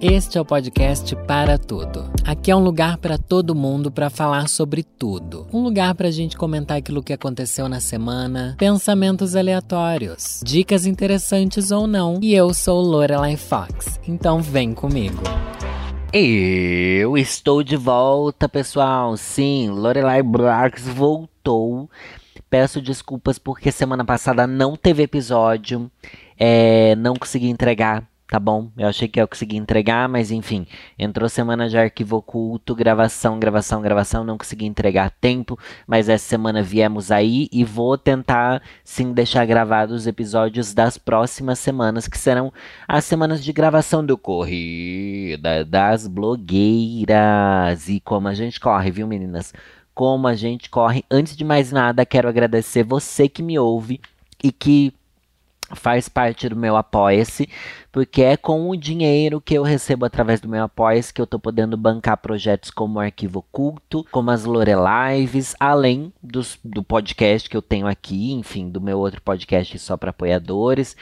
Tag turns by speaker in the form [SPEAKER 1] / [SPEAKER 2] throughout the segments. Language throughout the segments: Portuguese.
[SPEAKER 1] Este é o podcast Para Tudo. Aqui é um lugar para todo mundo para falar sobre tudo. Um lugar para a gente comentar aquilo que aconteceu na semana, pensamentos aleatórios, dicas interessantes ou não. E eu sou Lorelai Fox, então vem comigo.
[SPEAKER 2] Eu estou de volta, pessoal. Sim, Lorelai Brax voltou. Peço desculpas porque semana passada não teve episódio, é, não consegui entregar tá bom? Eu achei que eu conseguir entregar, mas enfim, entrou semana de arquivo oculto, gravação, gravação, gravação, não consegui entregar a tempo, mas essa semana viemos aí e vou tentar sim deixar gravados os episódios das próximas semanas, que serão as semanas de gravação do Corrida das Blogueiras. E como a gente corre, viu, meninas? Como a gente corre. Antes de mais nada, quero agradecer você que me ouve e que faz parte do meu Apoia-se, porque é com o dinheiro que eu recebo através do meu Apoia-se que eu tô podendo bancar projetos como o Arquivo Oculto, como as Lorelives, além dos, do podcast que eu tenho aqui, enfim, do meu outro podcast só para apoiadores.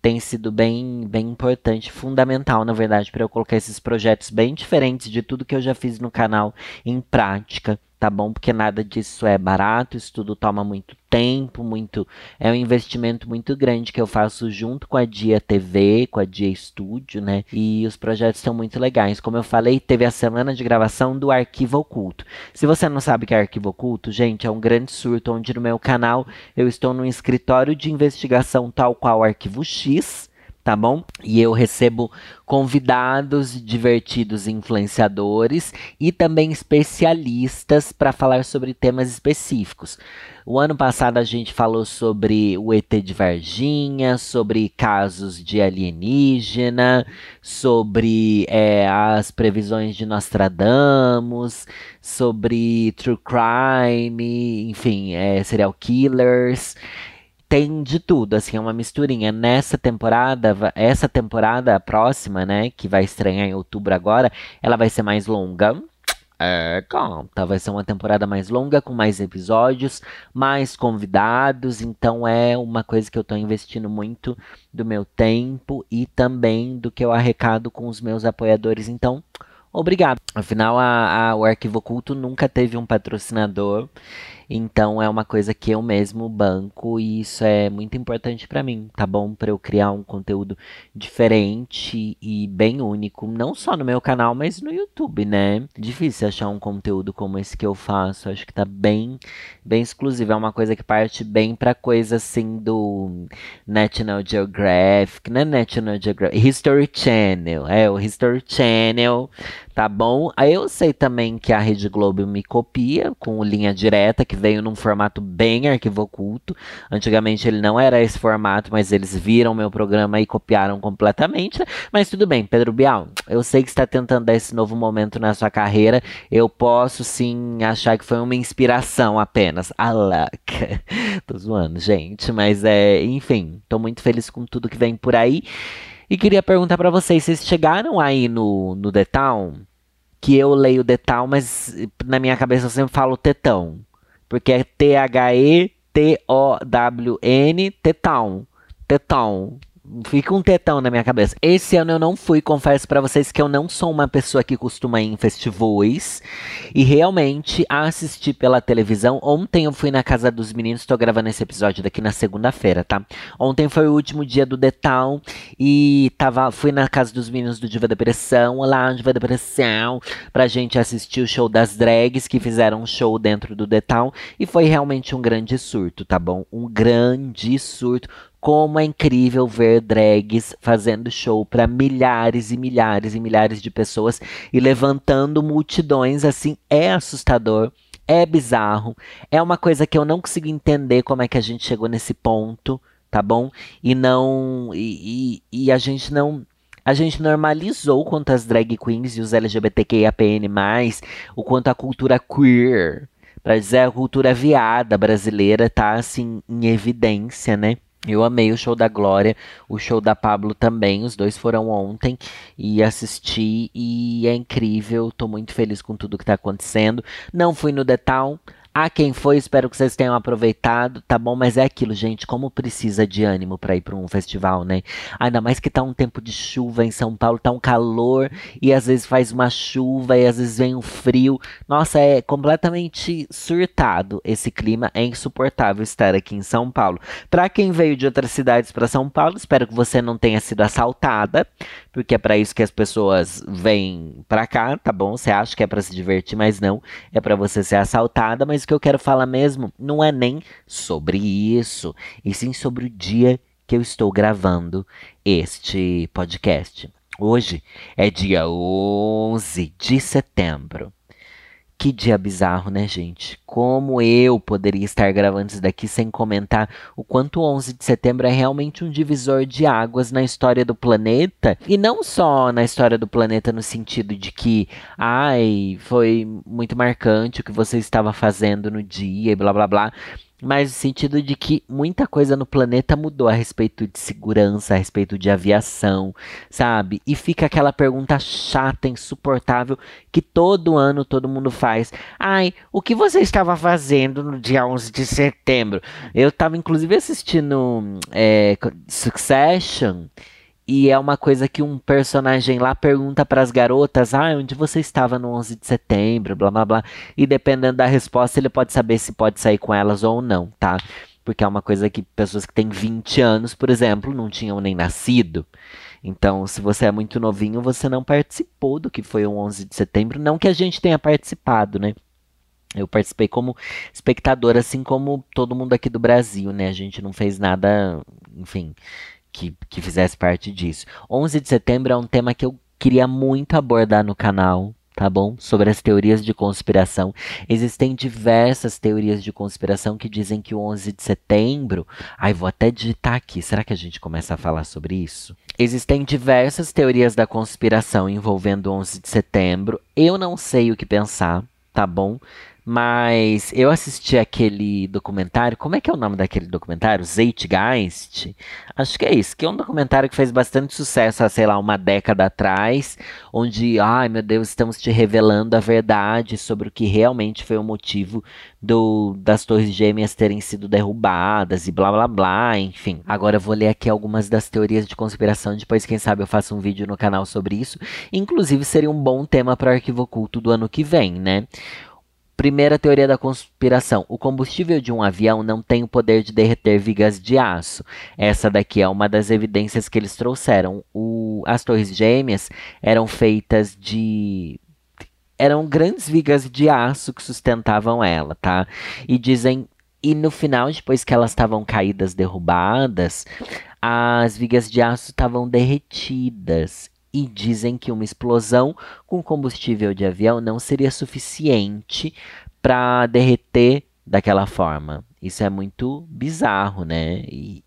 [SPEAKER 2] Tem sido bem, bem importante, fundamental, na verdade, para eu colocar esses projetos bem diferentes de tudo que eu já fiz no canal em prática tá bom? Porque nada disso é barato, isso tudo toma muito tempo, muito é um investimento muito grande que eu faço junto com a Dia TV, com a Dia Estúdio, né? E os projetos são muito legais. Como eu falei, teve a semana de gravação do Arquivo Oculto. Se você não sabe o que é Arquivo Oculto, gente, é um grande surto onde no meu canal eu estou num escritório de investigação tal qual Arquivo X, tá bom? E eu recebo convidados divertidos influenciadores e também especialistas para falar sobre temas específicos. O ano passado a gente falou sobre o ET de Varginha, sobre casos de alienígena, sobre é, as previsões de Nostradamus, sobre true crime, enfim, é, serial killers tem de tudo, assim, é uma misturinha. Nessa temporada, essa temporada próxima, né, que vai estrear em outubro agora, ela vai ser mais longa. É, conta, vai ser uma temporada mais longa, com mais episódios, mais convidados, então é uma coisa que eu tô investindo muito do meu tempo e também do que eu arrecado com os meus apoiadores, então obrigado. Afinal, a, a, o Arquivo Oculto nunca teve um patrocinador então é uma coisa que eu mesmo banco e isso é muito importante para mim, tá bom? Para eu criar um conteúdo diferente e bem único, não só no meu canal, mas no YouTube, né? Difícil achar um conteúdo como esse que eu faço, acho que tá bem bem exclusivo, é uma coisa que parte bem para coisa assim do National Geographic, né? National Geographic, History Channel, é o History Channel tá bom? Aí eu sei também que a Rede Globo me copia com linha direta, que veio num formato bem arquivo oculto. Antigamente ele não era esse formato, mas eles viram meu programa e copiaram completamente. Né? Mas tudo bem, Pedro Bial, eu sei que está tentando dar esse novo momento na sua carreira. Eu posso sim achar que foi uma inspiração apenas. Alaca. Tô zoando, gente, mas é, enfim, tô muito feliz com tudo que vem por aí. E queria perguntar para vocês, vocês chegaram aí no, no The Town? Que eu leio Town, mas na minha cabeça eu sempre falo Tetão. Porque é T-H-E-T-O-W-N, Tetão. Tetão. Fica um tetão na minha cabeça. Esse ano eu não fui, confesso para vocês que eu não sou uma pessoa que costuma ir em festivais. E realmente assisti pela televisão. Ontem eu fui na casa dos meninos, tô gravando esse episódio daqui na segunda-feira, tá? Ontem foi o último dia do Town e tava, fui na casa dos meninos do Diva Depressão, lá no Diva Depressão, pra gente assistir o show das drags que fizeram um show dentro do Town. E foi realmente um grande surto, tá bom? Um grande surto como é incrível ver drags fazendo show para milhares e milhares e milhares de pessoas e levantando multidões assim é assustador, é bizarro, é uma coisa que eu não consigo entender como é que a gente chegou nesse ponto, tá bom? E não e, e, e a gente não a gente normalizou quanto as drag queens e os LGBTQIAPN+, o quanto a cultura queer, para dizer a cultura viada brasileira tá assim em evidência, né? Eu amei o show da Glória, o show da Pablo também, os dois foram ontem e assisti e é incrível, tô muito feliz com tudo que tá acontecendo. Não fui no The Town, A quem foi, espero que vocês tenham aproveitado, tá bom? Mas é aquilo, gente, como precisa de ânimo para ir para um festival, né? Ainda mais que tá um tempo de chuva em São Paulo, tá um calor e às vezes faz uma chuva e às vezes vem um frio. Nossa, é completamente surtado esse clima, é insuportável estar aqui em São Paulo. Para quem veio de outras cidades para São Paulo, espero que você não tenha sido assaltada, porque é para isso que as pessoas vêm para cá, tá bom? Você acha que é para se divertir, mas não, é para você ser assaltada, mas que eu quero falar mesmo não é nem sobre isso, e sim sobre o dia que eu estou gravando este podcast. Hoje é dia 11 de setembro. Que dia bizarro, né, gente? Como eu poderia estar gravando isso daqui sem comentar o quanto 11 de setembro é realmente um divisor de águas na história do planeta? E não só na história do planeta no sentido de que, ai, foi muito marcante o que você estava fazendo no dia e blá blá blá, mas no sentido de que muita coisa no planeta mudou a respeito de segurança, a respeito de aviação, sabe? E fica aquela pergunta chata, insuportável, que todo ano todo mundo faz. Ai, o que você estava fazendo no dia 11 de setembro? Eu estava inclusive assistindo é, Succession. E é uma coisa que um personagem lá pergunta para as garotas: ah, onde você estava no 11 de setembro, blá blá blá. E dependendo da resposta, ele pode saber se pode sair com elas ou não, tá? Porque é uma coisa que pessoas que têm 20 anos, por exemplo, não tinham nem nascido. Então, se você é muito novinho, você não participou do que foi o 11 de setembro. Não que a gente tenha participado, né? Eu participei como espectador, assim como todo mundo aqui do Brasil, né? A gente não fez nada, enfim, que, que fizesse parte disso. 11 de setembro é um tema que eu queria muito abordar no canal, tá bom? Sobre as teorias de conspiração. Existem diversas teorias de conspiração que dizem que o 11 de setembro. Ai, vou até digitar aqui. Será que a gente começa a falar sobre isso? Existem diversas teorias da conspiração envolvendo o 11 de setembro. Eu não sei o que pensar, tá bom? Mas eu assisti aquele documentário. Como é que é o nome daquele documentário? Zeitgeist? Acho que é isso. Que é um documentário que fez bastante sucesso há, sei lá, uma década atrás. Onde, ai meu Deus, estamos te revelando a verdade sobre o que realmente foi o motivo do, das Torres Gêmeas terem sido derrubadas e blá blá blá. Enfim. Agora eu vou ler aqui algumas das teorias de conspiração. Depois, quem sabe, eu faço um vídeo no canal sobre isso. Inclusive, seria um bom tema para o arquivo oculto do ano que vem, né? Primeira teoria da conspiração: o combustível de um avião não tem o poder de derreter vigas de aço. Essa daqui é uma das evidências que eles trouxeram. O, as torres gêmeas eram feitas de eram grandes vigas de aço que sustentavam ela, tá? E dizem e no final, depois que elas estavam caídas, derrubadas, as vigas de aço estavam derretidas e dizem que uma explosão com combustível de avião não seria suficiente para derreter daquela forma. Isso é muito bizarro, né? E,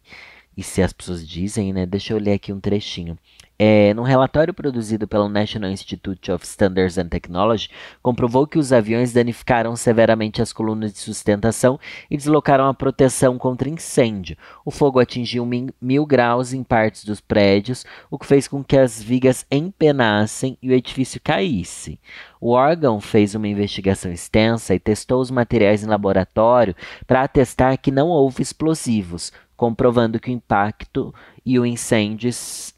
[SPEAKER 2] e se as pessoas dizem, né? Deixa eu ler aqui um trechinho. É, num relatório produzido pelo National Institute of Standards and Technology, comprovou que os aviões danificaram severamente as colunas de sustentação e deslocaram a proteção contra incêndio. O fogo atingiu mil, graus em partes dos prédios, o que fez com que as vigas empenassem e o edifício caísse. O órgão fez uma investigação extensa e testou os materiais em laboratório para atestar que não houve explosivos, comprovando que o impacto e o incêndio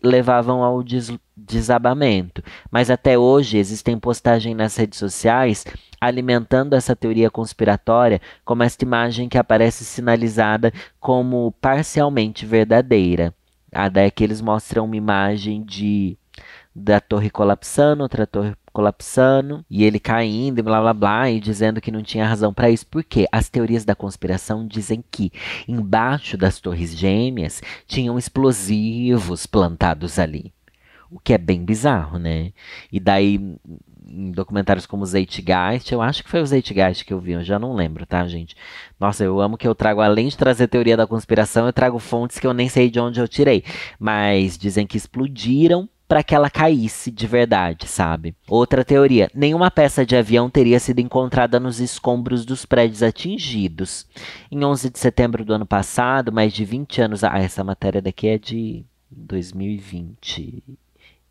[SPEAKER 2] levavam ao des desabamento. Mas até hoje existem postagens nas redes sociais alimentando essa teoria conspiratória como esta imagem que aparece sinalizada como parcialmente verdadeira. A daí que eles mostram uma imagem de da torre colapsando, outra torre colapsando e ele caindo e blá blá blá e dizendo que não tinha razão para isso. Porque as teorias da conspiração dizem que embaixo das torres gêmeas tinham explosivos plantados ali. O que é bem bizarro, né? E daí em documentários como Zeitgeist, eu acho que foi o Zeitgeist que eu vi, eu já não lembro, tá, gente? Nossa, eu amo que eu trago, além de trazer teoria da conspiração, eu trago fontes que eu nem sei de onde eu tirei. Mas dizem que explodiram para que ela caísse de verdade, sabe? Outra teoria: nenhuma peça de avião teria sido encontrada nos escombros dos prédios atingidos. Em 11 de setembro do ano passado, mais de 20 anos. Ah, essa matéria daqui é de 2020.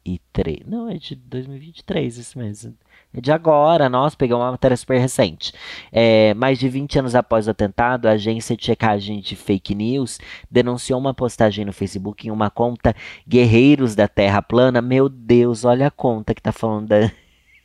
[SPEAKER 2] 2003. Não, é de 2023, isso mesmo. De agora, nós pegamos uma matéria super recente. É, mais de 20 anos após o atentado, a agência de checagem de fake news denunciou uma postagem no Facebook em uma conta Guerreiros da Terra Plana. Meu Deus, olha a conta que tá falando da,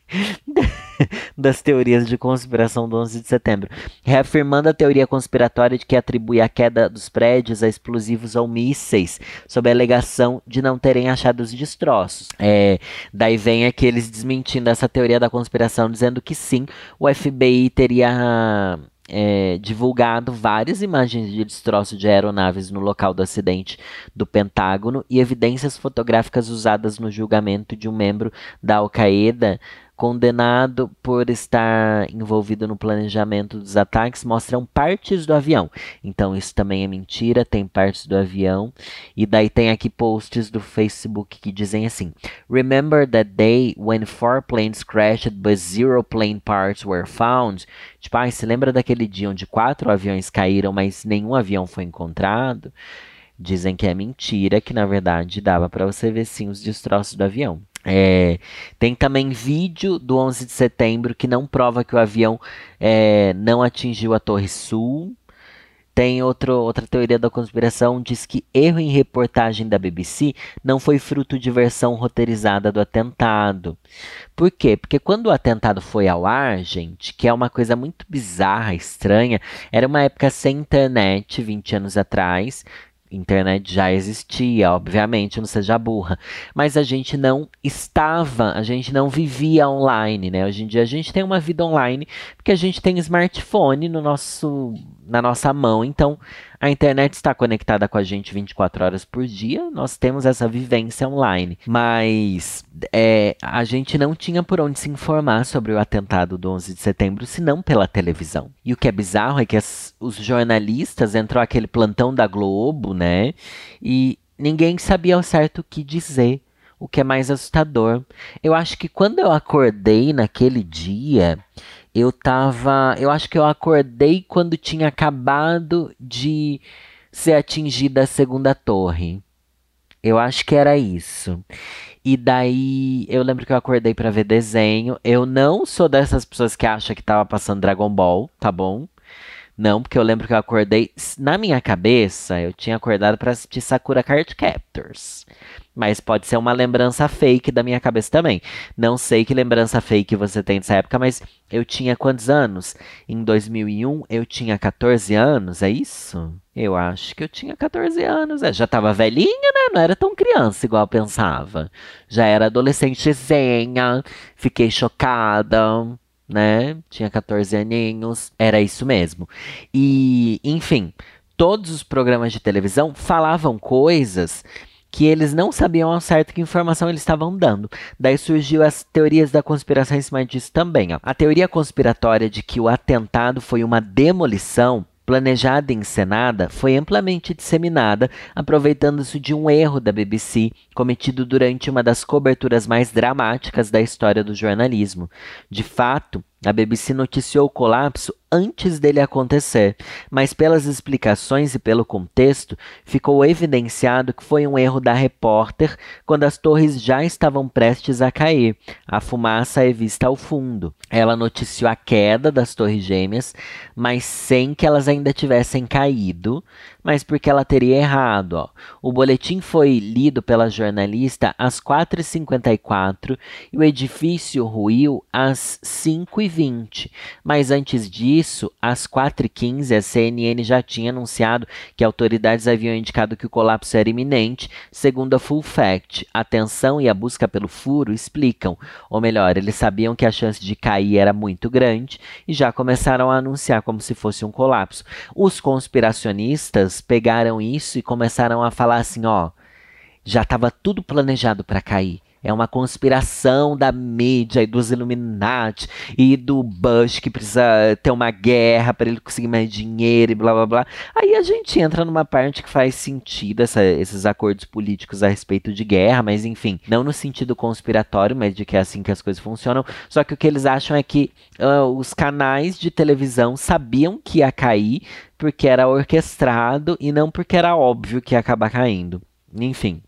[SPEAKER 2] das teorias de conspiração do 11 de setembro, reafirmando a teoria conspiratória de que atribui a queda dos prédios a explosivos ou mísseis, sob a alegação de não terem achado os destroços. É, daí vem aqueles desmentindo essa teoria da conspiração, dizendo que sim, o FBI teria é, divulgado várias imagens de destroço de aeronaves no local do acidente do Pentágono e evidências fotográficas usadas no julgamento de um membro da Al-Qaeda condenado por estar envolvido no planejamento dos ataques, mostram partes do avião. Então isso também é mentira, tem partes do avião. E daí tem aqui posts do Facebook que dizem assim: Remember that day when four planes crashed but zero plane parts were found? Tipo, ah, se lembra daquele dia onde quatro aviões caíram, mas nenhum avião foi encontrado? Dizem que é mentira, que na verdade dava para você ver sim os destroços do avião. É, tem também vídeo do 11 de setembro que não prova que o avião é, não atingiu a Torre Sul. Tem outro, outra teoria da conspiração diz que erro em reportagem da BBC não foi fruto de versão roteirizada do atentado. Por quê? Porque quando o atentado foi ao ar, gente, que é uma coisa muito bizarra, estranha, era uma época sem internet, 20 anos atrás, internet já existia, obviamente, não seja burra, mas a gente não estava, a gente não vivia online, né? Hoje em dia a gente tem uma vida online porque a gente tem smartphone no nosso na nossa mão, então a internet está conectada com a gente 24 horas por dia, nós temos essa vivência online. Mas é, a gente não tinha por onde se informar sobre o atentado do 11 de setembro, senão pela televisão. E o que é bizarro é que as, os jornalistas entrou aquele plantão da Globo, né? E ninguém sabia ao certo o que dizer. O que é mais assustador. Eu acho que quando eu acordei naquele dia, eu tava. Eu acho que eu acordei quando tinha acabado de ser atingida a segunda torre. Eu acho que era isso. E daí eu lembro que eu acordei para ver desenho. Eu não sou dessas pessoas que acham que tava passando Dragon Ball, tá bom? Não, porque eu lembro que eu acordei. Na minha cabeça, eu tinha acordado para assistir Sakura Card Captors. Mas pode ser uma lembrança fake da minha cabeça também. Não sei que lembrança fake você tem dessa época, mas eu tinha quantos anos? Em 2001 eu tinha 14 anos, é isso? Eu acho que eu tinha 14 anos. É, já tava velhinha, né? Não era tão criança igual eu pensava. Já era adolescentezinha. Fiquei chocada né? Tinha 14 aninhos, era isso mesmo. E, enfim, todos os programas de televisão falavam coisas que eles não sabiam ao certo que informação eles estavam dando. Daí surgiu as teorias da conspiração em cima disso também. Ó. A teoria conspiratória de que o atentado foi uma demolição planejada e encenada, foi amplamente disseminada, aproveitando-se de um erro da BBC cometido durante uma das coberturas mais dramáticas da história do jornalismo. De fato, a BBC noticiou o colapso antes dele acontecer, mas pelas explicações e pelo contexto, ficou evidenciado que foi um erro da repórter quando as torres já estavam prestes a cair. A fumaça é vista ao fundo. Ela noticiou a queda das torres gêmeas, mas sem que elas ainda tivessem caído, mas porque ela teria errado. Ó. O boletim foi lido pela jornalista às 4h54 e o edifício ruiu às 5h20. Mas antes disso, às 4h15, a CNN já tinha anunciado que autoridades haviam indicado que o colapso era iminente, segundo a Full Fact. A tensão e a busca pelo furo explicam, ou melhor, eles sabiam que a chance de cair era muito grande e já começaram a anunciar como se fosse um colapso. Os conspiracionistas pegaram isso e começaram a falar assim, ó, já estava tudo planejado para cair. É uma conspiração da mídia e dos Illuminati e do Bush que precisa ter uma guerra para ele conseguir mais dinheiro e blá blá blá. Aí a gente entra numa parte que faz sentido essa, esses acordos políticos a respeito de guerra, mas enfim, não no sentido conspiratório, mas de que é assim que as coisas funcionam. Só que o que eles acham é que uh, os canais de televisão sabiam que ia cair porque era orquestrado e não porque era óbvio que ia acabar caindo. Enfim.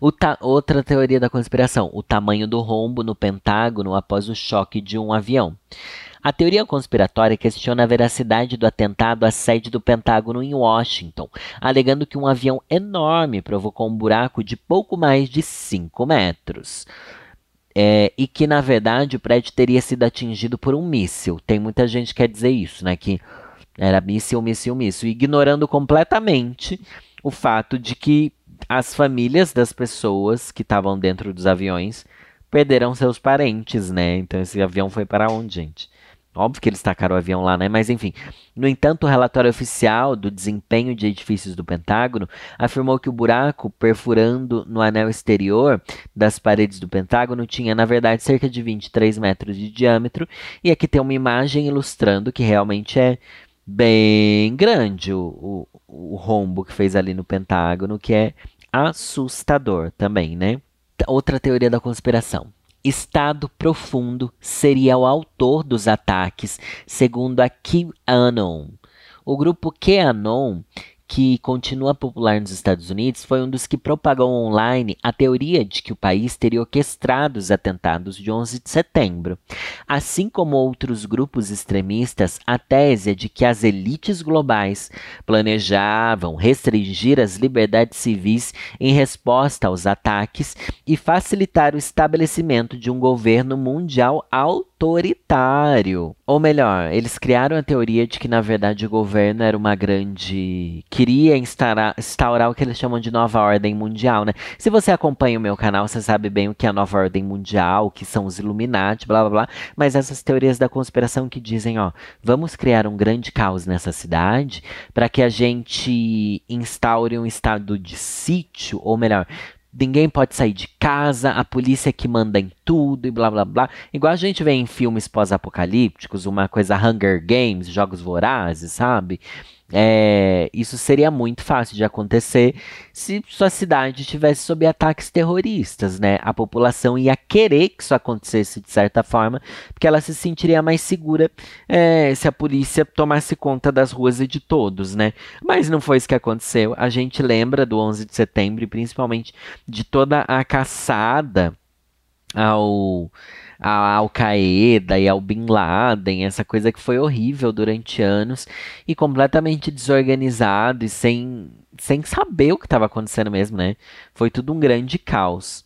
[SPEAKER 2] Outra teoria da conspiração: o tamanho do rombo no Pentágono após o choque de um avião. A teoria conspiratória questiona a veracidade do atentado à sede do Pentágono em Washington, alegando que um avião enorme provocou um buraco de pouco mais de 5 metros. É, e que, na verdade, o prédio teria sido atingido por um míssil. Tem muita gente que quer dizer isso, né? Que era míssil, míssil, míssil, ignorando completamente o fato de que as famílias das pessoas que estavam dentro dos aviões perderam seus parentes, né? Então esse avião foi para onde, gente? Óbvio que eles tacaram o avião lá, né? Mas enfim. No entanto, o relatório oficial do desempenho de edifícios do Pentágono afirmou que o buraco perfurando no anel exterior das paredes do Pentágono tinha, na verdade, cerca de 23 metros de diâmetro. E aqui tem uma imagem ilustrando que realmente é bem grande o, o, o rombo que fez ali no Pentágono, que é assustador também, né? Outra teoria da conspiração. Estado Profundo seria o autor dos ataques, segundo a QAnon. O grupo QAnon que continua popular nos Estados Unidos, foi um dos que propagou online a teoria de que o país teria orquestrado os atentados de 11 de setembro. Assim como outros grupos extremistas, a tese é de que as elites globais planejavam restringir as liberdades civis em resposta aos ataques e facilitar o estabelecimento de um governo mundial autoritário. Ou melhor, eles criaram a teoria de que na verdade o governo era uma grande queria instaurar, instaurar o que eles chamam de nova ordem mundial, né? Se você acompanha o meu canal, você sabe bem o que é a nova ordem mundial, o que são os Illuminati, blá blá blá. Mas essas teorias da conspiração que dizem, ó, vamos criar um grande caos nessa cidade para que a gente instaure um estado de sítio, ou melhor, ninguém pode sair de casa, a polícia é que manda em tudo e blá blá blá. Igual a gente vê em filmes pós-apocalípticos, uma coisa Hunger Games, jogos vorazes, sabe? É, isso seria muito fácil de acontecer se sua cidade estivesse sob ataques terroristas, né? A população ia querer que isso acontecesse de certa forma, porque ela se sentiria mais segura é, se a polícia tomasse conta das ruas e de todos, né? Mas não foi isso que aconteceu. A gente lembra do 11 de setembro e principalmente de toda a caçada ao a Al-Qaeda e ao Bin Laden, essa coisa que foi horrível durante anos e completamente desorganizado e sem, sem saber o que estava acontecendo mesmo, né? Foi tudo um grande caos.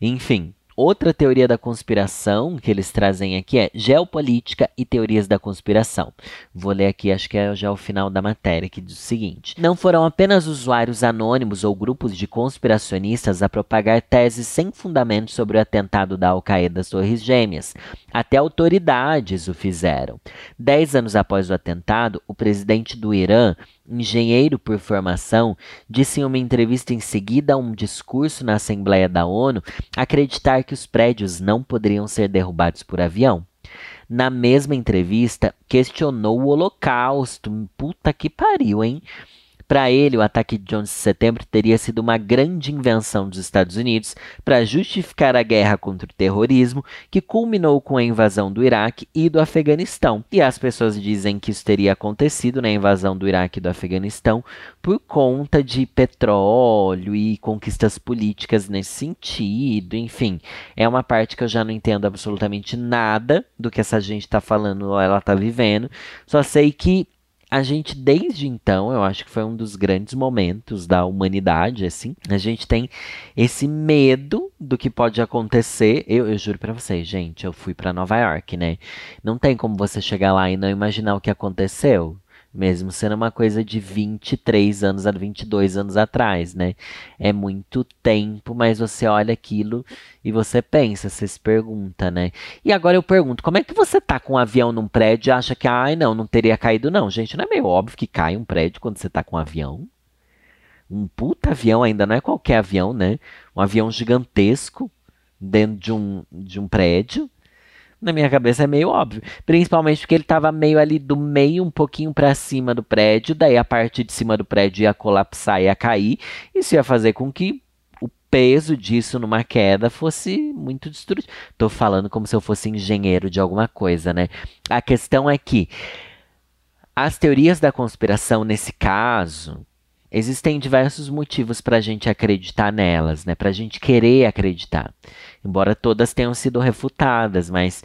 [SPEAKER 2] Enfim, Outra teoria da conspiração que eles trazem aqui é geopolítica e teorias da conspiração. Vou ler aqui, acho que é já o final da matéria, que diz o seguinte: Não foram apenas usuários anônimos ou grupos de conspiracionistas a propagar teses sem fundamento sobre o atentado da Al-Qaeda às Torres Gêmeas. Até autoridades o fizeram. Dez anos após o atentado, o presidente do Irã, engenheiro por formação, disse em uma entrevista em seguida a um discurso na Assembleia da ONU acreditar que os prédios não poderiam ser derrubados por avião. Na mesma entrevista, questionou o Holocausto. Puta que pariu, hein? Para ele, o ataque de 11 de setembro teria sido uma grande invenção dos Estados Unidos para justificar a guerra contra o terrorismo, que culminou com a invasão do Iraque e do Afeganistão. E as pessoas dizem que isso teria acontecido na invasão do Iraque e do Afeganistão por conta de petróleo e conquistas políticas nesse sentido. Enfim, é uma parte que eu já não entendo absolutamente nada do que essa gente está falando ou ela está vivendo. Só sei que a gente, desde então, eu acho que foi um dos grandes momentos da humanidade, assim. A gente tem esse medo do que pode acontecer. Eu, eu juro para vocês, gente, eu fui para Nova York, né? Não tem como você chegar lá e não imaginar o que aconteceu mesmo sendo uma coisa de 23 anos a 22 anos atrás, né? É muito tempo, mas você olha aquilo e você pensa, você se pergunta, né? E agora eu pergunto, como é que você tá com um avião num prédio e acha que, ai, não, não teria caído não? Gente, não é meio óbvio que cai um prédio quando você tá com um avião? Um puta avião ainda, não é qualquer avião, né? Um avião gigantesco dentro de um, de um prédio na minha cabeça é meio óbvio. Principalmente porque ele estava meio ali do meio, um pouquinho para cima do prédio, daí a parte de cima do prédio ia colapsar, ia cair. Isso ia fazer com que o peso disso numa queda fosse muito destrutivo. Tô falando como se eu fosse engenheiro de alguma coisa, né? A questão é que as teorias da conspiração, nesse caso, existem diversos motivos para a gente acreditar nelas, né? Para a gente querer acreditar. Embora todas tenham sido refutadas, mas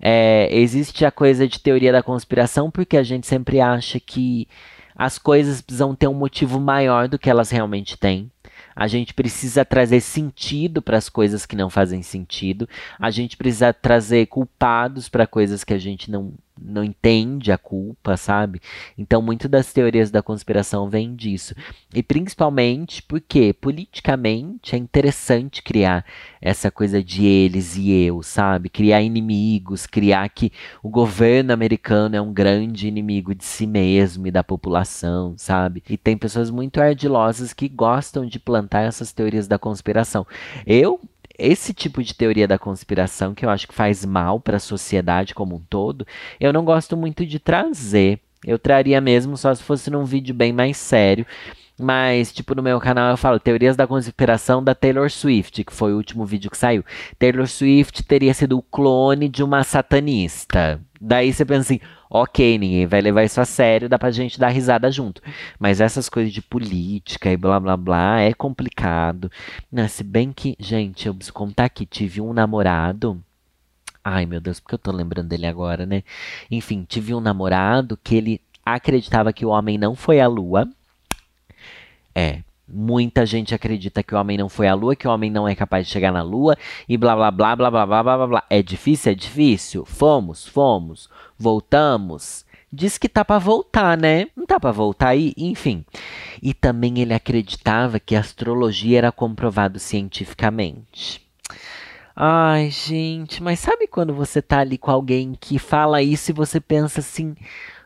[SPEAKER 2] é, existe a coisa de teoria da conspiração porque a gente sempre acha que as coisas precisam ter um motivo maior do que elas realmente têm. A gente precisa trazer sentido para as coisas que não fazem sentido. A gente precisa trazer culpados para coisas que a gente não, não entende a culpa, sabe? Então, muito das teorias da conspiração vem disso. E principalmente porque, politicamente, é interessante criar essa coisa de eles e eu, sabe? Criar inimigos, criar que o governo americano é um grande inimigo de si mesmo e da população, sabe? E tem pessoas muito ardilosas que gostam de plantar essas teorias da conspiração. Eu, esse tipo de teoria da conspiração que eu acho que faz mal para a sociedade como um todo, eu não gosto muito de trazer. Eu traria mesmo só se fosse num vídeo bem mais sério. Mas, tipo, no meu canal eu falo teorias da conspiração da Taylor Swift, que foi o último vídeo que saiu. Taylor Swift teria sido o clone de uma satanista. Daí você pensa assim, ok, ninguém vai levar isso a sério, dá pra gente dar risada junto. Mas essas coisas de política e blá blá blá é complicado. Se bem que, gente, eu preciso contar que tive um namorado. Ai meu Deus, porque eu tô lembrando dele agora, né? Enfim, tive um namorado que ele acreditava que o homem não foi à lua. É, Muita gente acredita que o homem não foi à lua, que o homem não é capaz de chegar na lua e blá blá blá blá blá blá blá blá. É difícil? É difícil? Fomos, fomos, voltamos. Diz que tá para voltar, né? Não tá para voltar aí, enfim. E também ele acreditava que a astrologia era comprovado cientificamente. Ai, gente, mas sabe quando você tá ali com alguém que fala isso e você pensa assim,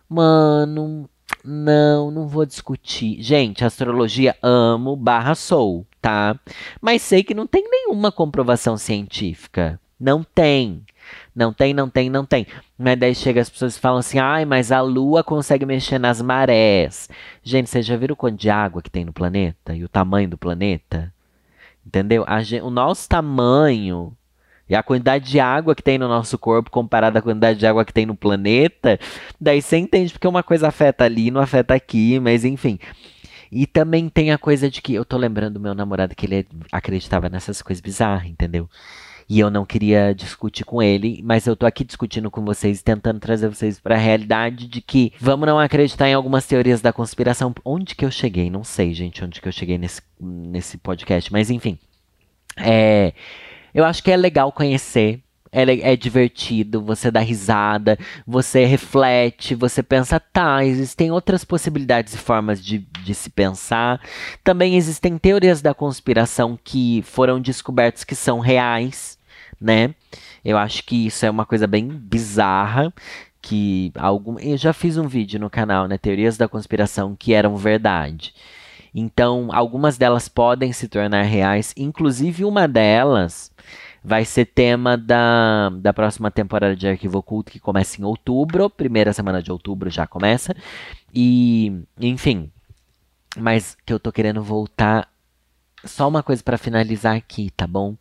[SPEAKER 2] mano, não, não vou discutir. Gente, astrologia amo barra sou, tá? Mas sei que não tem nenhuma comprovação científica. Não tem. Não tem, não tem, não tem. Mas daí chega as pessoas e falam assim: ai, mas a lua consegue mexer nas marés. Gente, vocês já viram o quanto de água que tem no planeta? E o tamanho do planeta? Entendeu? Gente, o nosso tamanho e a quantidade de água que tem no nosso corpo comparada à quantidade de água que tem no planeta, daí você entende porque uma coisa afeta ali, não afeta aqui, mas enfim. E também tem a coisa de que eu tô lembrando do meu namorado que ele acreditava nessas coisas bizarras, entendeu? E eu não queria discutir com ele, mas eu tô aqui discutindo com vocês, tentando trazer vocês para a realidade de que vamos não acreditar em algumas teorias da conspiração. Onde que eu cheguei? Não sei, gente, onde que eu cheguei nesse, nesse podcast, mas enfim. É eu acho que é legal conhecer. É, é, divertido, você dá risada, você reflete, você pensa, tá, existem outras possibilidades e formas de, de se pensar. Também existem teorias da conspiração que foram descobertas que são reais, né? Eu acho que isso é uma coisa bem bizarra. Que algum, eu já fiz um vídeo no canal, né? Teorias da conspiração que eram verdade. Então, algumas delas podem se tornar reais, inclusive uma delas vai ser tema da, da próxima temporada de Arquivo Oculto, que começa em outubro, primeira semana de outubro já começa. E, enfim, mas que eu tô querendo voltar. Só uma coisa para finalizar aqui, tá bom?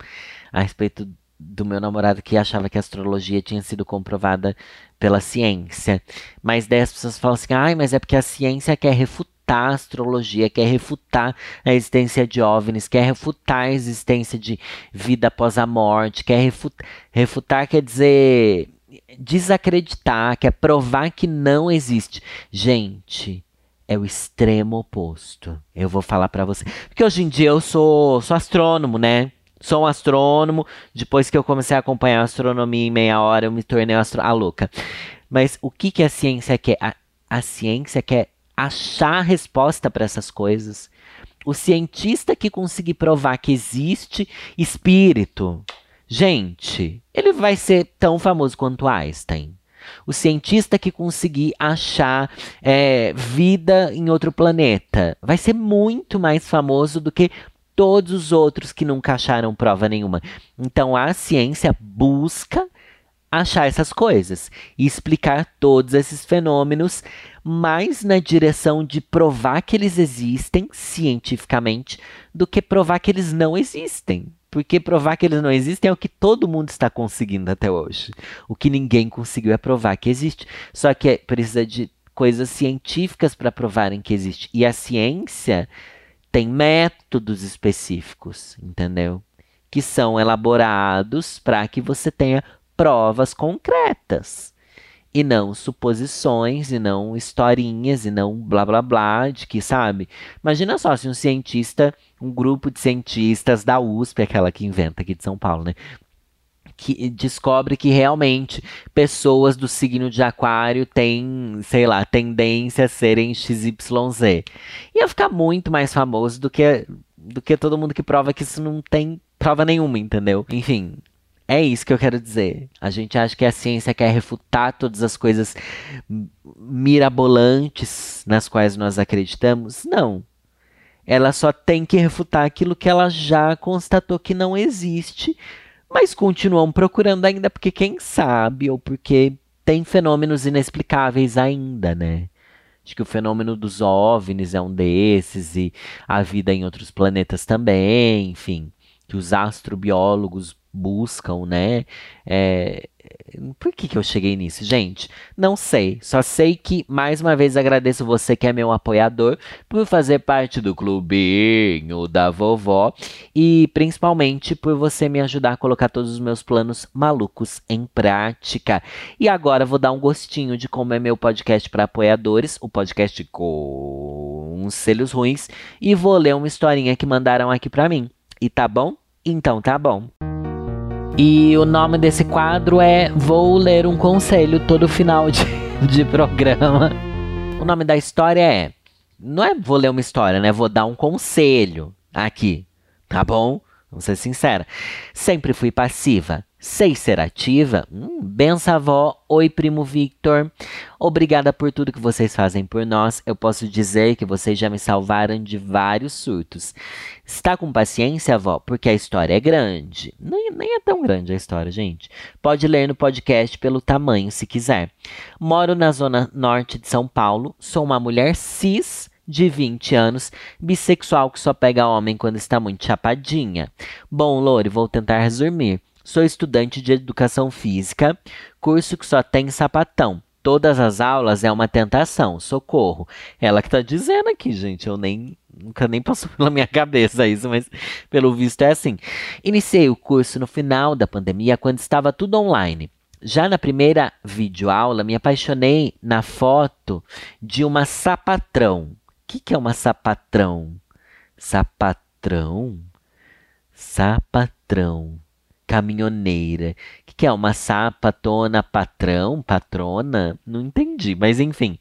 [SPEAKER 2] A respeito do meu namorado que achava que a astrologia tinha sido comprovada pela ciência. Mas daí as pessoas falam assim: ai, mas é porque a ciência quer refutar refutar a astrologia, quer refutar a existência de OVNIs, quer refutar a existência de vida após a morte, quer refutar, refutar quer dizer desacreditar, quer provar que não existe. Gente, é o extremo oposto. Eu vou falar para você. Porque hoje em dia eu sou, sou astrônomo, né? Sou um astrônomo. Depois que eu comecei a acompanhar a astronomia em meia hora, eu me tornei a louca. Mas o que, que a ciência quer? A, a ciência quer achar resposta para essas coisas. O cientista que conseguir provar que existe espírito, gente, ele vai ser tão famoso quanto Einstein. O cientista que conseguir achar é, vida em outro planeta vai ser muito mais famoso do que todos os outros que nunca acharam prova nenhuma. Então a ciência busca achar essas coisas e explicar todos esses fenômenos mais na direção de provar que eles existem cientificamente do que provar que eles não existem. Porque provar que eles não existem é o que todo mundo está conseguindo até hoje. O que ninguém conseguiu é provar que existe. Só que precisa de coisas científicas para provarem que existe. E a ciência tem métodos específicos, entendeu? Que são elaborados para que você tenha provas concretas e não suposições, e não historinhas, e não blá blá blá, de que, sabe? Imagina só se um cientista, um grupo de cientistas da USP, aquela que inventa aqui de São Paulo, né? Que descobre que realmente pessoas do signo de Aquário têm, sei lá, tendência a serem XYZ. Ia ficar muito mais famoso do que, do que todo mundo que prova que isso não tem prova nenhuma, entendeu? Enfim, é isso que eu quero dizer. A gente acha que a ciência quer refutar todas as coisas mirabolantes nas quais nós acreditamos. Não. Ela só tem que refutar aquilo que ela já constatou que não existe, mas continuam procurando ainda porque quem sabe ou porque tem fenômenos inexplicáveis ainda, né? Acho que o fenômeno dos OVNIs é um desses e a vida em outros planetas também, enfim, que os astrobiólogos buscam, né? É, por que, que eu cheguei nisso, gente? Não sei. Só sei que, mais uma vez, agradeço você que é meu apoiador por fazer parte do clubinho da vovó e principalmente por você me ajudar a colocar todos os meus planos malucos em prática. E agora vou dar um gostinho de como é meu podcast para apoiadores, o podcast com selos ruins, e vou ler uma historinha que mandaram aqui para mim. E tá bom? Então tá bom. E o nome desse quadro é Vou Ler um Conselho todo final de, de programa. O nome da história é. Não é vou ler uma história, né? Vou dar um conselho aqui, tá bom? Vamos ser sincera. Sempre fui passiva. Sei ser ativa? Hum, benção avó. Oi, primo Victor. Obrigada por tudo que vocês fazem por nós. Eu posso dizer que vocês já me salvaram de vários surtos. Está com paciência, avó? Porque a história é grande. Nem, nem é tão grande a história, gente. Pode ler no podcast pelo tamanho, se quiser. Moro na zona norte de São Paulo. Sou uma mulher cis de 20 anos, bissexual que só pega homem quando está muito chapadinha. Bom, Lore, vou tentar resumir. Sou estudante de educação física, curso que só tem sapatão. Todas as aulas é uma tentação, socorro. Ela que tá dizendo aqui, gente, eu nem nunca nem passou pela minha cabeça isso, mas pelo visto é assim. Iniciei o curso no final da pandemia, quando estava tudo online. Já na primeira videoaula, me apaixonei na foto de uma sapatrão. O que, que é uma sapatrão? Sapatrão? Sapatrão caminhoneira. O que, que é? Uma sapatona patrão? Patrona? Não entendi, mas enfim.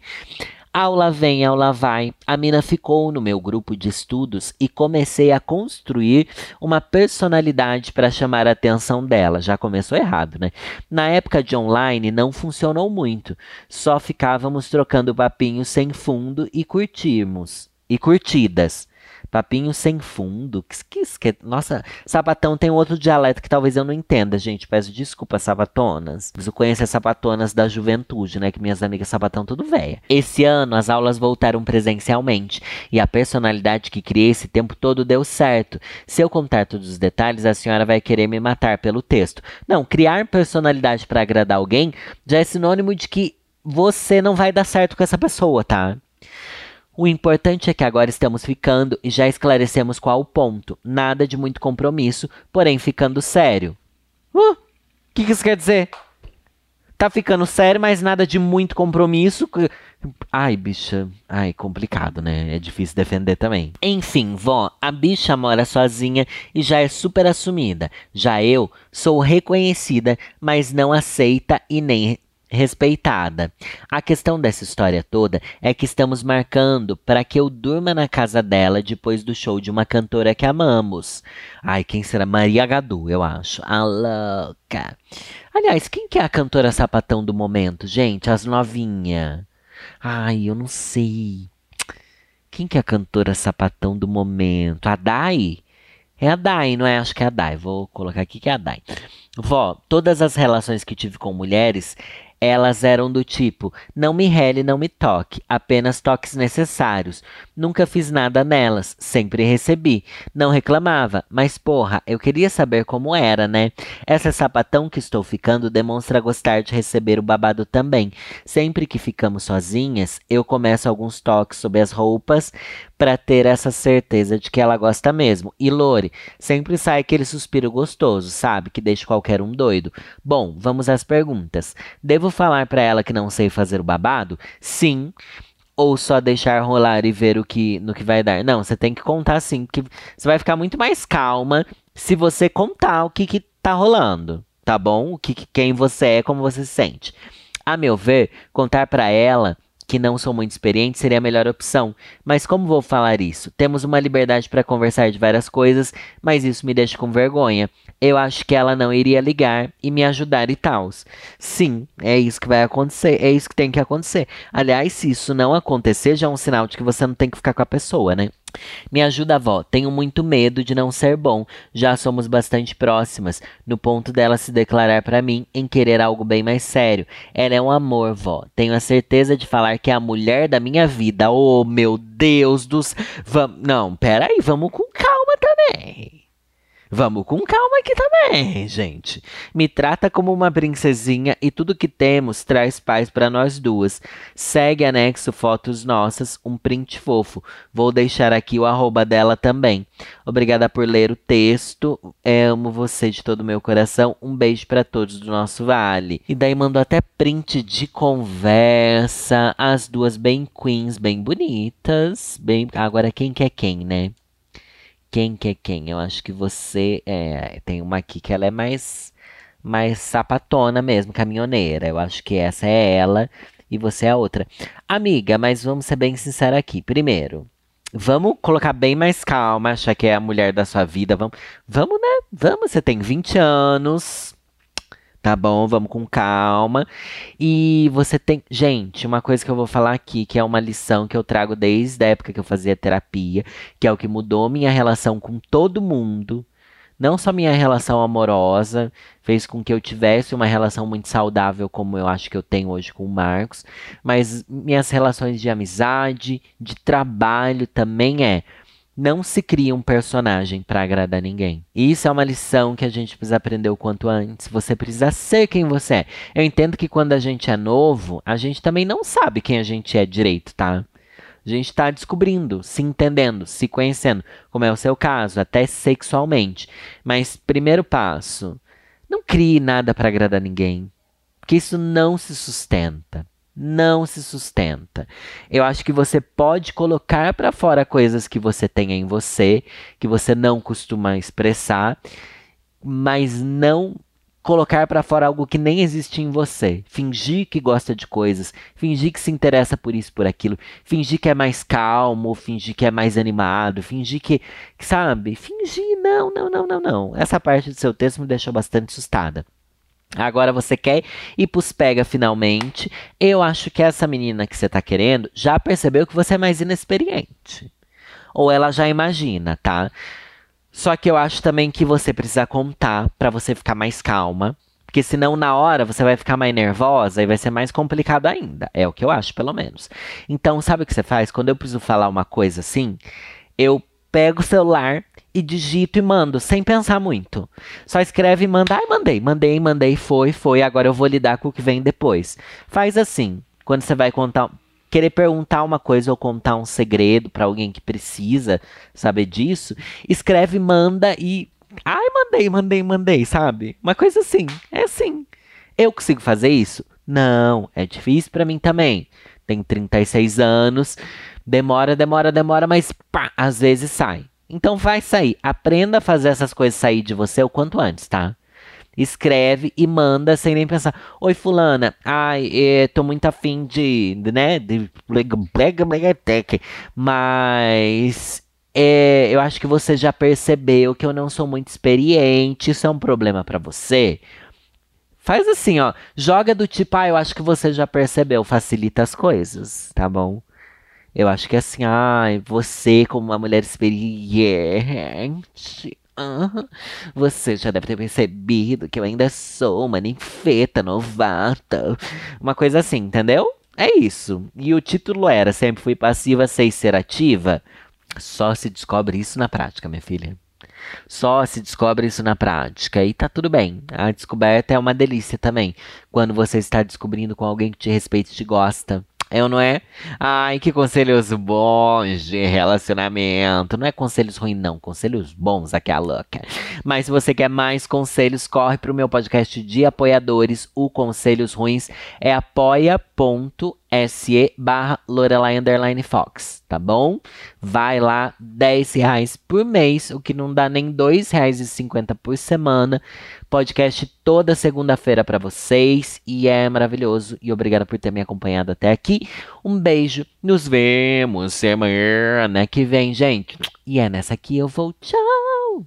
[SPEAKER 2] Aula vem, aula vai. A mina ficou no meu grupo de estudos e comecei a construir uma personalidade para chamar a atenção dela. Já começou errado, né? Na época de online não funcionou muito. Só ficávamos trocando papinhos sem fundo e curtimos. E curtidas. Papinho sem fundo. Que, que, nossa, sapatão tem outro dialeto que talvez eu não entenda, gente. Peço desculpa, sapatonas. Mas eu conheço as sapatonas da juventude, né? Que minhas amigas sapatão tudo velha. Esse ano as aulas voltaram presencialmente e a personalidade que criei esse tempo todo deu certo. Se eu contar todos os detalhes, a senhora vai querer me matar pelo texto. Não, criar personalidade para agradar alguém já é sinônimo de que você não vai dar certo com essa pessoa, tá? O importante é que agora estamos ficando e já esclarecemos qual o ponto. Nada de muito compromisso, porém ficando sério. O uh, que, que isso quer dizer? Tá ficando sério, mas nada de muito compromisso. Ai, bicha. Ai, complicado, né? É difícil defender também. Enfim, vó, a bicha mora sozinha e já é super assumida. Já eu sou reconhecida, mas não aceita e nem respeitada. A questão dessa história toda é que estamos marcando para que eu durma na casa dela depois do show de uma cantora que amamos. Ai, quem será? Maria Gadu, eu acho. A louca. Aliás, quem que é a cantora sapatão do momento, gente? As novinha. Ai, eu não sei. Quem que é a cantora sapatão do momento? A Dai? É a Dai, não é? Acho que é a Dai. Vou colocar aqui que é a Dai. Vó, todas as relações que tive com mulheres Elas eram do tipo: não me rele, não me toque, apenas toques necessários. Nunca fiz nada nelas, sempre recebi. Não reclamava, mas porra, eu queria saber como era, né? Essa sapatão que estou ficando demonstra gostar de receber o babado também. Sempre que ficamos sozinhas, eu começo alguns toques sobre as roupas para ter essa certeza de que ela gosta mesmo. E Lore, sempre sai aquele suspiro gostoso, sabe? Que deixa qualquer um doido. Bom, vamos às perguntas. Devo falar para ela que não sei fazer o babado? Sim ou só deixar rolar e ver o que no que vai dar. Não, você tem que contar sim, porque você vai ficar muito mais calma se você contar o que que tá rolando, tá bom? O que, quem você é, como você se sente. A meu ver, contar para ela que não sou muito experiente seria a melhor opção. Mas como vou falar isso? Temos uma liberdade para conversar de várias coisas, mas isso me deixa com vergonha. Eu acho que ela não iria ligar e me ajudar e tal. Sim, é isso que vai acontecer, é isso que tem que acontecer. Aliás, se isso não acontecer, já é um sinal de que você não tem que ficar com a pessoa, né? Me ajuda, avó. Tenho muito medo de não ser bom. Já somos bastante próximas, no ponto dela se declarar para mim em querer algo bem mais sério. Ela é um amor, vó. Tenho a certeza de falar que é a mulher da minha vida. Oh, meu Deus dos. Vam... Não, peraí, vamos com calma também. Vamos com calma aqui também, gente. Me trata como uma princesinha e tudo que temos traz paz para nós duas. Segue anexo fotos nossas, um print fofo. Vou deixar aqui o arroba dela também. Obrigada por ler o texto. amo você de todo o meu coração. Um beijo para todos do nosso vale. E daí mandou até print de conversa. As duas bem queens, bem bonitas. Bem, agora quem quer quem, né? Quem que é quem. Eu acho que você é, tem uma aqui que ela é mais mais sapatona mesmo, caminhoneira. Eu acho que essa é ela e você é a outra. Amiga, mas vamos ser bem sinceros aqui. Primeiro, vamos colocar bem mais calma, achar que é a mulher da sua vida. Vamos, vamos né? Vamos, você tem 20 anos tá bom? Vamos com calma. E você tem. Gente, uma coisa que eu vou falar aqui, que é uma lição que eu trago desde a época que eu fazia terapia, que é o que mudou minha relação com todo mundo. Não só minha relação amorosa, fez com que eu tivesse uma relação muito saudável, como eu acho que eu tenho hoje com o Marcos, mas minhas relações de amizade, de trabalho também é não se cria um personagem para agradar ninguém. Isso é uma lição que a gente precisa aprender o quanto antes. Você precisa ser quem você é. Eu entendo que quando a gente é novo, a gente também não sabe quem a gente é direito, tá? A gente está descobrindo, se entendendo, se conhecendo, como é o seu caso, até sexualmente. Mas primeiro passo, não crie nada para agradar ninguém, porque isso não se sustenta não se sustenta. Eu acho que você pode colocar para fora coisas que você tem em você, que você não costuma expressar, mas não colocar para fora algo que nem existe em você. Fingir que gosta de coisas, fingir que se interessa por isso, por aquilo, fingir que é mais calmo, fingir que é mais animado, fingir que, sabe? Fingir, não, não, não, não, não. Essa parte do seu texto me deixou bastante assustada. Agora você quer ir pros pega finalmente. Eu acho que essa menina que você tá querendo já percebeu que você é mais inexperiente. Ou ela já imagina, tá? Só que eu acho também que você precisa contar para você ficar mais calma. Porque senão na hora você vai ficar mais nervosa e vai ser mais complicado ainda. É o que eu acho, pelo menos. Então, sabe o que você faz? Quando eu preciso falar uma coisa assim, eu pego o celular e digito e mando, sem pensar muito. Só escreve e manda. Ai, mandei, mandei, mandei, foi, foi. Agora eu vou lidar com o que vem depois. Faz assim, quando você vai contar, querer perguntar uma coisa ou contar um segredo para alguém que precisa saber disso, escreve, manda e. Ai, mandei, mandei, mandei, sabe? Uma coisa assim. É assim. Eu consigo fazer isso? Não, é difícil para mim também. Tenho 36 anos. Demora, demora, demora, mas pá, às vezes sai. Então vai sair. Aprenda a fazer essas coisas sair de você o quanto antes, tá? Escreve e manda sem nem pensar. Oi, fulana. Ai, é, tô muito afim de, né? De mas é, eu acho que você já percebeu que eu não sou muito experiente. Isso é um problema para você. Faz assim, ó. Joga do tipo, ah, eu acho que você já percebeu. Facilita as coisas, tá bom? Eu acho que é assim, ai, você como uma mulher experiente, Você já deve ter percebido que eu ainda sou uma ninfeta novata. Uma coisa assim, entendeu? É isso. E o título era Sempre fui passiva, sei ser ativa. Só se descobre isso na prática, minha filha. Só se descobre isso na prática e tá tudo bem. A descoberta é uma delícia também. Quando você está descobrindo com alguém que te respeita e te gosta. Eu não é? Ai, que conselhos bons de relacionamento. Não é conselhos ruins, não. Conselhos bons aqui a louca. Mas se você quer mais conselhos, corre pro meu podcast de apoiadores. O Conselhos Ruins é apoia.se barra Lorelai Fox, tá bom? Vai lá, 10 reais por mês, o que não dá nem R$ 2,50 por semana Podcast toda segunda-feira para vocês e é maravilhoso. E obrigado por ter me acompanhado até aqui. Um beijo. Nos vemos semana que vem, gente. E é nessa aqui eu vou. Tchau.